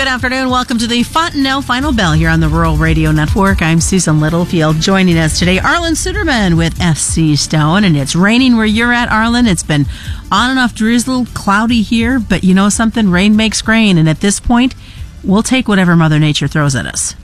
Good afternoon. Welcome to the Fontanelle Final Bell here on the Rural Radio Network. I'm Susan Littlefield. Joining us today, Arlan Suderman with FC Stone. And it's raining where you're at, Arlan. It's been on and off drizzle, cloudy here, but you know something? Rain makes grain. And at this point, we'll take whatever Mother Nature throws at us.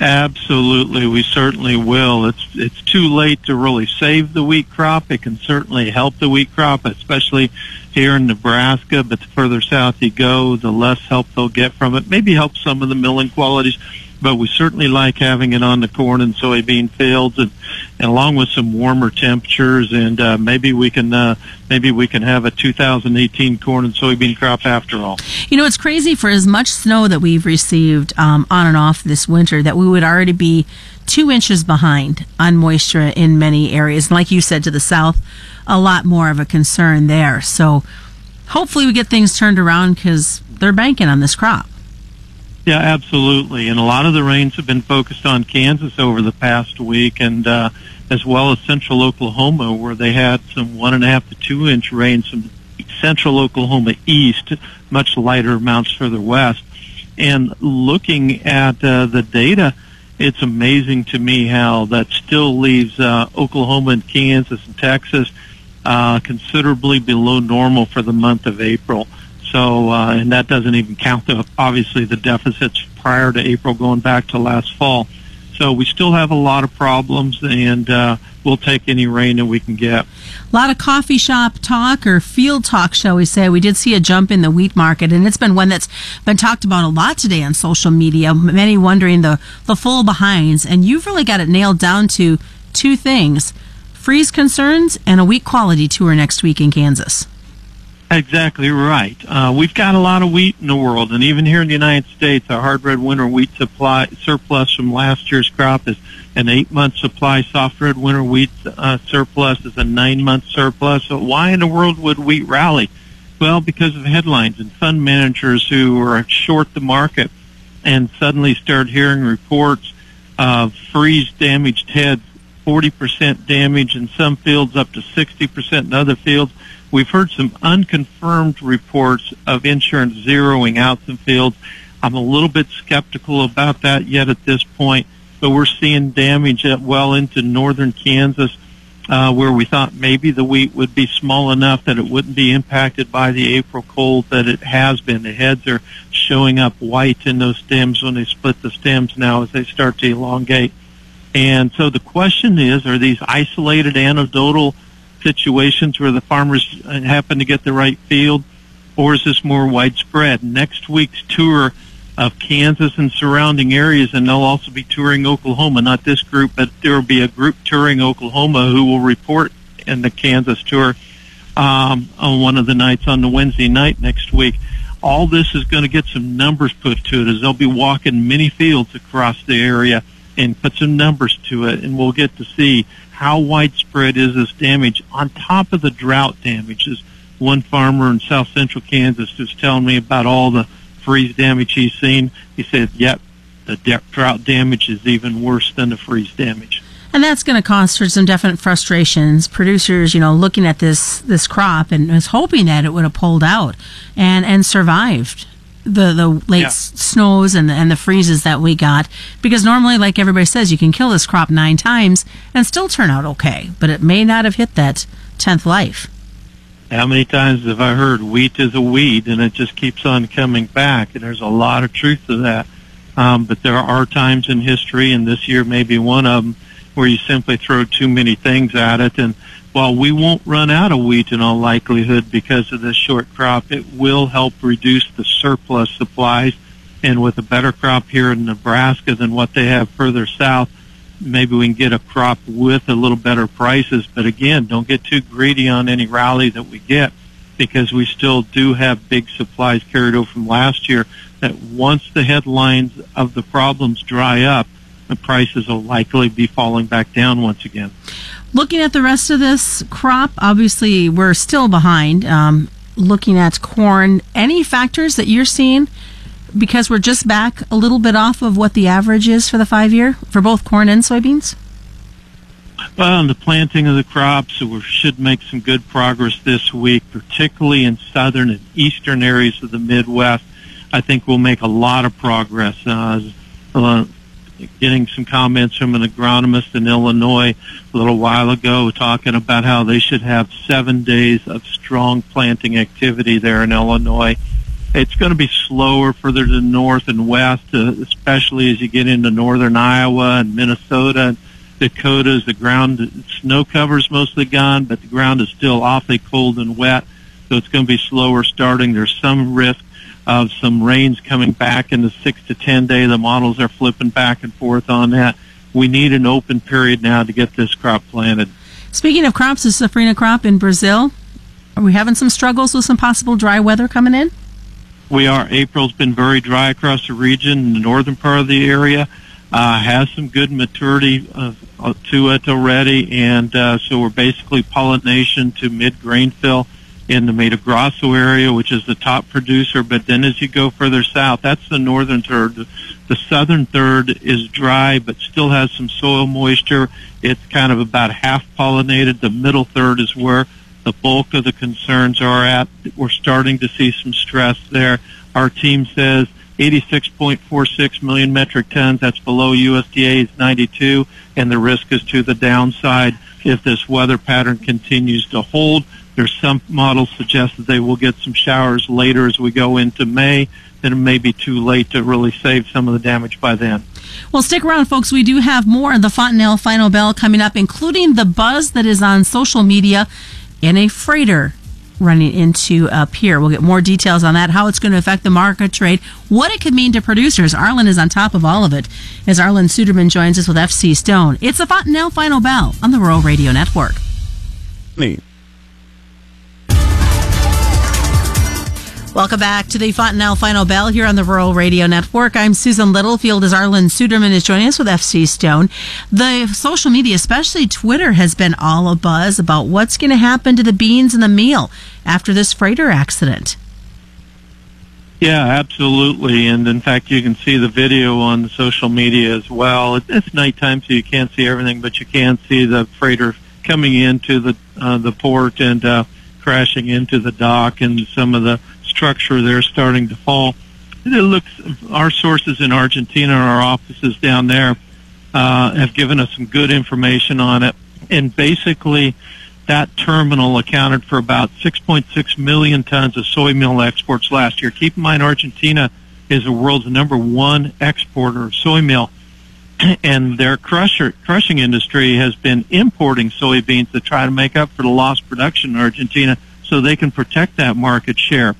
Absolutely, we certainly will. It's it's too late to really save the wheat crop. It can certainly help the wheat crop, especially here in Nebraska. But the further south you go, the less help they'll get from it. Maybe help some of the milling qualities but we certainly like having it on the corn and soybean fields, and, and along with some warmer temperatures, and uh, maybe we can uh, maybe we can have a 2018 corn and soybean crop after all. You know, it's crazy for as much snow that we've received um, on and off this winter that we would already be two inches behind on moisture in many areas. And like you said, to the south, a lot more of a concern there. So hopefully we get things turned around because they're banking on this crop. Yeah, absolutely. And a lot of the rains have been focused on Kansas over the past week, and uh, as well as central Oklahoma, where they had some one and a half to two inch rain. Some central Oklahoma east, much lighter amounts further west. And looking at uh, the data, it's amazing to me how that still leaves uh, Oklahoma and Kansas and Texas uh, considerably below normal for the month of April. So, uh, and that doesn't even count the obviously the deficits prior to April going back to last fall. So we still have a lot of problems, and uh, we'll take any rain that we can get. A lot of coffee shop talk or field talk, shall we say. We did see a jump in the wheat market, and it's been one that's been talked about a lot today on social media. Many wondering the, the full behinds, and you've really got it nailed down to two things freeze concerns and a wheat quality tour next week in Kansas. Exactly right. Uh, we've got a lot of wheat in the world, and even here in the United States, our hard red winter wheat supply surplus from last year's crop is an eight-month supply. Soft red winter wheat uh, surplus is a nine-month surplus. So why in the world would wheat rally? Well, because of headlines and fund managers who are short the market and suddenly start hearing reports of freeze damaged heads, 40% damage in some fields, up to 60% in other fields We've heard some unconfirmed reports of insurance zeroing out some fields. I'm a little bit skeptical about that yet at this point, but we're seeing damage well into northern Kansas, uh, where we thought maybe the wheat would be small enough that it wouldn't be impacted by the April cold that it has been. The heads are showing up white in those stems when they split the stems now as they start to elongate. And so the question is, are these isolated anecdotal situations where the farmers happen to get the right field, or is this more widespread? Next week's tour of Kansas and surrounding areas, and they'll also be touring Oklahoma. Not this group, but there will be a group touring Oklahoma who will report in the Kansas tour um, on one of the nights on the Wednesday night next week. All this is going to get some numbers put to it as they'll be walking many fields across the area and put some numbers to it, and we'll get to see how widespread is this damage on top of the drought damages. One farmer in south central Kansas was telling me about all the freeze damage he's seen. He said, yep, the de- drought damage is even worse than the freeze damage. And that's going to cause for some definite frustrations. Producers, you know, looking at this this crop and was hoping that it would have pulled out and and survived the the late yeah. snows and the, and the freezes that we got. Because normally like everybody says you can kill this crop 9 times and still turn out okay but it may not have hit that 10th life. How many times have I heard wheat is a weed and it just keeps on coming back and there's a lot of truth to that. Um, but there are times in history and this year may be one of them where you simply throw too many things at it and while we won't run out of wheat in all likelihood because of this short crop, it will help reduce the surplus supplies. And with a better crop here in Nebraska than what they have further south, maybe we can get a crop with a little better prices. But again, don't get too greedy on any rally that we get because we still do have big supplies carried over from last year that once the headlines of the problems dry up, the prices will likely be falling back down once again. Looking at the rest of this crop, obviously we're still behind. Um, looking at corn. Any factors that you're seeing? Because we're just back a little bit off of what the average is for the five year for both corn and soybeans? Well, the planting of the crops, we should make some good progress this week, particularly in southern and eastern areas of the Midwest. I think we'll make a lot of progress. Uh, uh, getting some comments from an agronomist in Illinois a little while ago talking about how they should have seven days of strong planting activity there in Illinois. It's going to be slower further to the north and west, uh, especially as you get into northern Iowa and Minnesota and Dakotas. The ground, snow cover's mostly gone, but the ground is still awfully cold and wet, so it's going to be slower starting. There's some risk of some rains coming back in the six to ten day. The models are flipping back and forth on that. We need an open period now to get this crop planted. Speaking of crops, the safrinha crop in Brazil, are we having some struggles with some possible dry weather coming in? We are. April's been very dry across the region, in the northern part of the area. Uh, has some good maturity uh, to it already, and uh, so we're basically pollination to mid grain fill in the Mato Grosso area, which is the top producer. But then as you go further south, that's the northern third. The southern third is dry, but still has some soil moisture. It's kind of about half pollinated. The middle third is where the bulk of the concerns are at. We're starting to see some stress there. Our team says 86.46 million metric tons. That's below USDA's 92, and the risk is to the downside if this weather pattern continues to hold. There's some models suggest that they will get some showers later as we go into May. Then it may be too late to really save some of the damage by then. Well, stick around, folks. We do have more of the Fontanelle Final Bell coming up, including the buzz that is on social media in a freighter running into a pier. We'll get more details on that, how it's going to affect the market trade, what it could mean to producers. Arlan is on top of all of it as Arlan Suderman joins us with FC Stone. It's the Fontanelle Final Bell on the Rural Radio Network. Neat. Welcome back to the Fontanelle Final Bell here on the Rural Radio Network. I'm Susan Littlefield as Arlan Suderman is joining us with FC Stone. The social media, especially Twitter, has been all a buzz about what's going to happen to the beans and the meal after this freighter accident. Yeah, absolutely. And in fact, you can see the video on the social media as well. It's nighttime, so you can't see everything, but you can see the freighter coming into the uh, the port and uh, crashing into the dock and some of the structure there starting to fall. It looks, our sources in Argentina, our offices down there, uh, have given us some good information on it. And basically, that terminal accounted for about 6.6 million tons of soy meal exports last year. Keep in mind, Argentina is the world's number one exporter of soy meal. And their crusher, crushing industry has been importing soybeans to try to make up for the lost production in Argentina so they can protect that market share.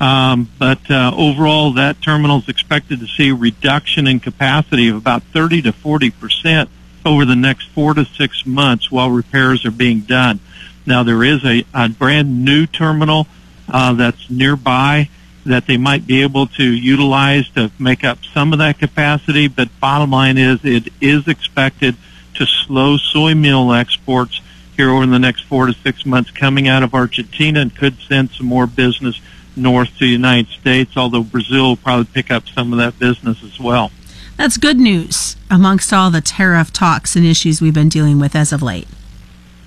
Um, but uh, overall, that terminal is expected to see a reduction in capacity of about 30 to 40 percent over the next four to six months while repairs are being done. Now, there is a, a brand new terminal uh, that's nearby that they might be able to utilize to make up some of that capacity, but bottom line is it is expected to slow soy meal exports here over the next four to six months coming out of Argentina and could send some more business north to the United States, although Brazil will probably pick up some of that business as well. That's good news amongst all the tariff talks and issues we've been dealing with as of late.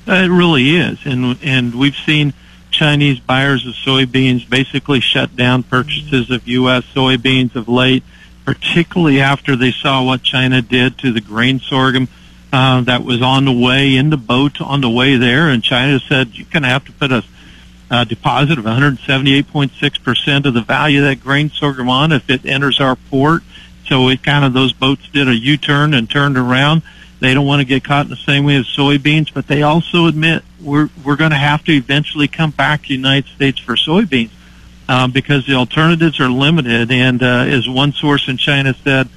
Uh, it really is, and and we've seen Chinese buyers of soybeans basically shut down purchases of U.S. soybeans of late, particularly after they saw what China did to the grain sorghum uh, that was on the way in the boat on the way there, and China said you're going to have to put a uh, deposit of 178.6% of the value of that grain sorghum on if it enters our port. So it kind of, those boats did a U-turn and turned around. They don't want to get caught in the same way as soybeans, but they also admit we're, we're going to have to eventually come back to the United States for soybeans. Um, because the alternatives are limited. And uh, as one source in China said,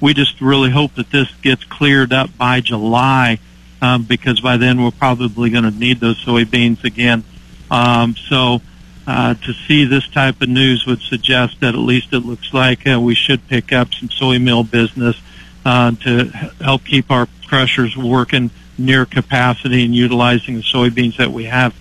we just really hope that this gets cleared up by July, um, because by then we're probably going to need those soybeans again. Um, so uh, to see this type of news would suggest that at least it looks like uh, we should pick up some soy meal business uh, to help keep our crushers working near capacity and utilizing the soybeans that we have.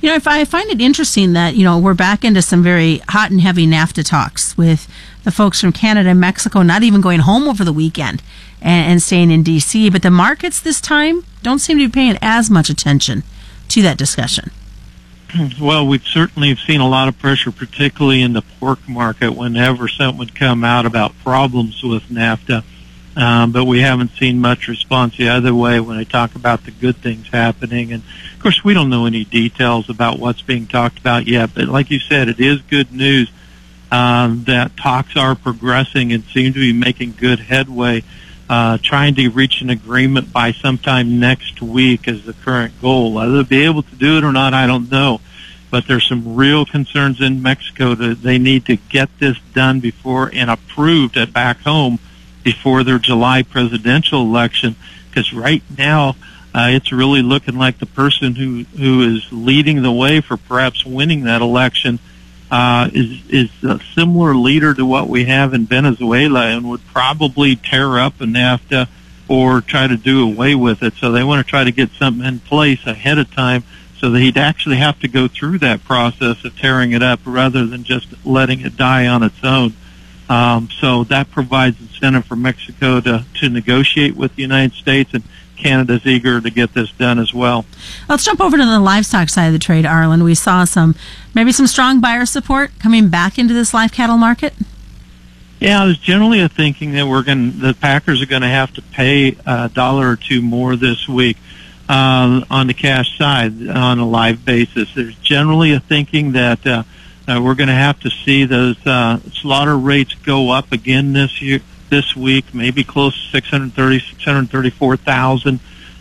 You know, if I find it interesting that you know we're back into some very hot and heavy NAFTA talks with the folks from Canada and Mexico not even going home over the weekend and, and staying in D.C. But the markets this time don't seem to be paying as much attention to that discussion. Well, we've certainly seen a lot of pressure, particularly in the pork market, whenever something would come out about problems with NAFTA. Um, but we haven't seen much response the other way when they talk about the good things happening. And of course, we don't know any details about what's being talked about yet. But like you said, it is good news um, that talks are progressing and seem to be making good headway. Uh, trying to reach an agreement by sometime next week is the current goal. Whether they'll be able to do it or not, I don't know. But there's some real concerns in Mexico that they need to get this done before and approved at back home before their July presidential election. Because right now, uh, it's really looking like the person who who is leading the way for perhaps winning that election uh, is is a similar leader to what we have in Venezuela, and would probably tear up a NAFTA or try to do away with it. So they want to try to get something in place ahead of time, so that he'd actually have to go through that process of tearing it up rather than just letting it die on its own. Um, so that provides incentive for Mexico to to negotiate with the United States and Canada's eager to get this done as well. Let's jump over to the livestock side of the trade, Arlan. We saw some, maybe some strong buyer support coming back into this live cattle market. Yeah, there's generally a thinking that we're going, the Packers are going to have to pay a dollar or two more this week uh, on the cash side on a live basis. There's generally a thinking that uh, uh, we're going to have to see those uh, slaughter rates go up again this year this week, maybe close to 630, 634,000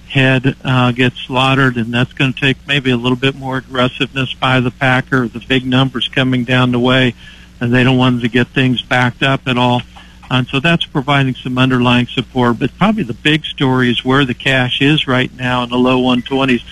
head uh, get slaughtered, and that's going to take maybe a little bit more aggressiveness by the packer. The big numbers coming down the way, and they don't want to get things backed up at all. And so that's providing some underlying support. But probably the big story is where the cash is right now in the low 120s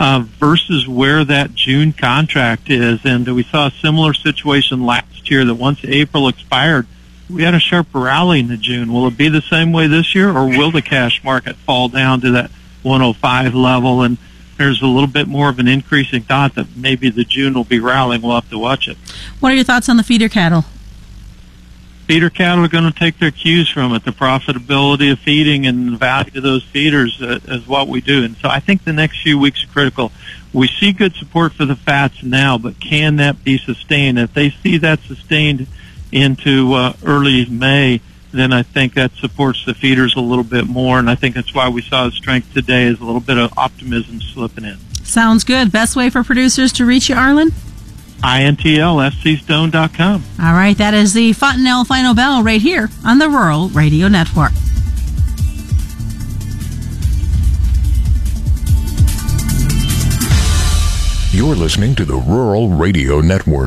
uh, versus where that June contract is. And we saw a similar situation last year that once April expired, we had a sharp rally in the June. Will it be the same way this year, or will the cash market fall down to that 105 level? And there's a little bit more of an increasing thought that maybe the June will be rallying. We'll have to watch it. What are your thoughts on the feeder cattle? Feeder cattle are going to take their cues from it. The profitability of feeding and the value of those feeders uh, is what we do. And so I think the next few weeks are critical. We see good support for the fats now, but can that be sustained? If they see that sustained, into uh, early May, then I think that supports the feeders a little bit more. And I think that's why we saw the strength today is a little bit of optimism slipping in. Sounds good. Best way for producers to reach you, Arlan? INTLFCstone.com. All right, that is the Fontanelle Final Bell right here on the Rural Radio Network. You're listening to the Rural Radio Network.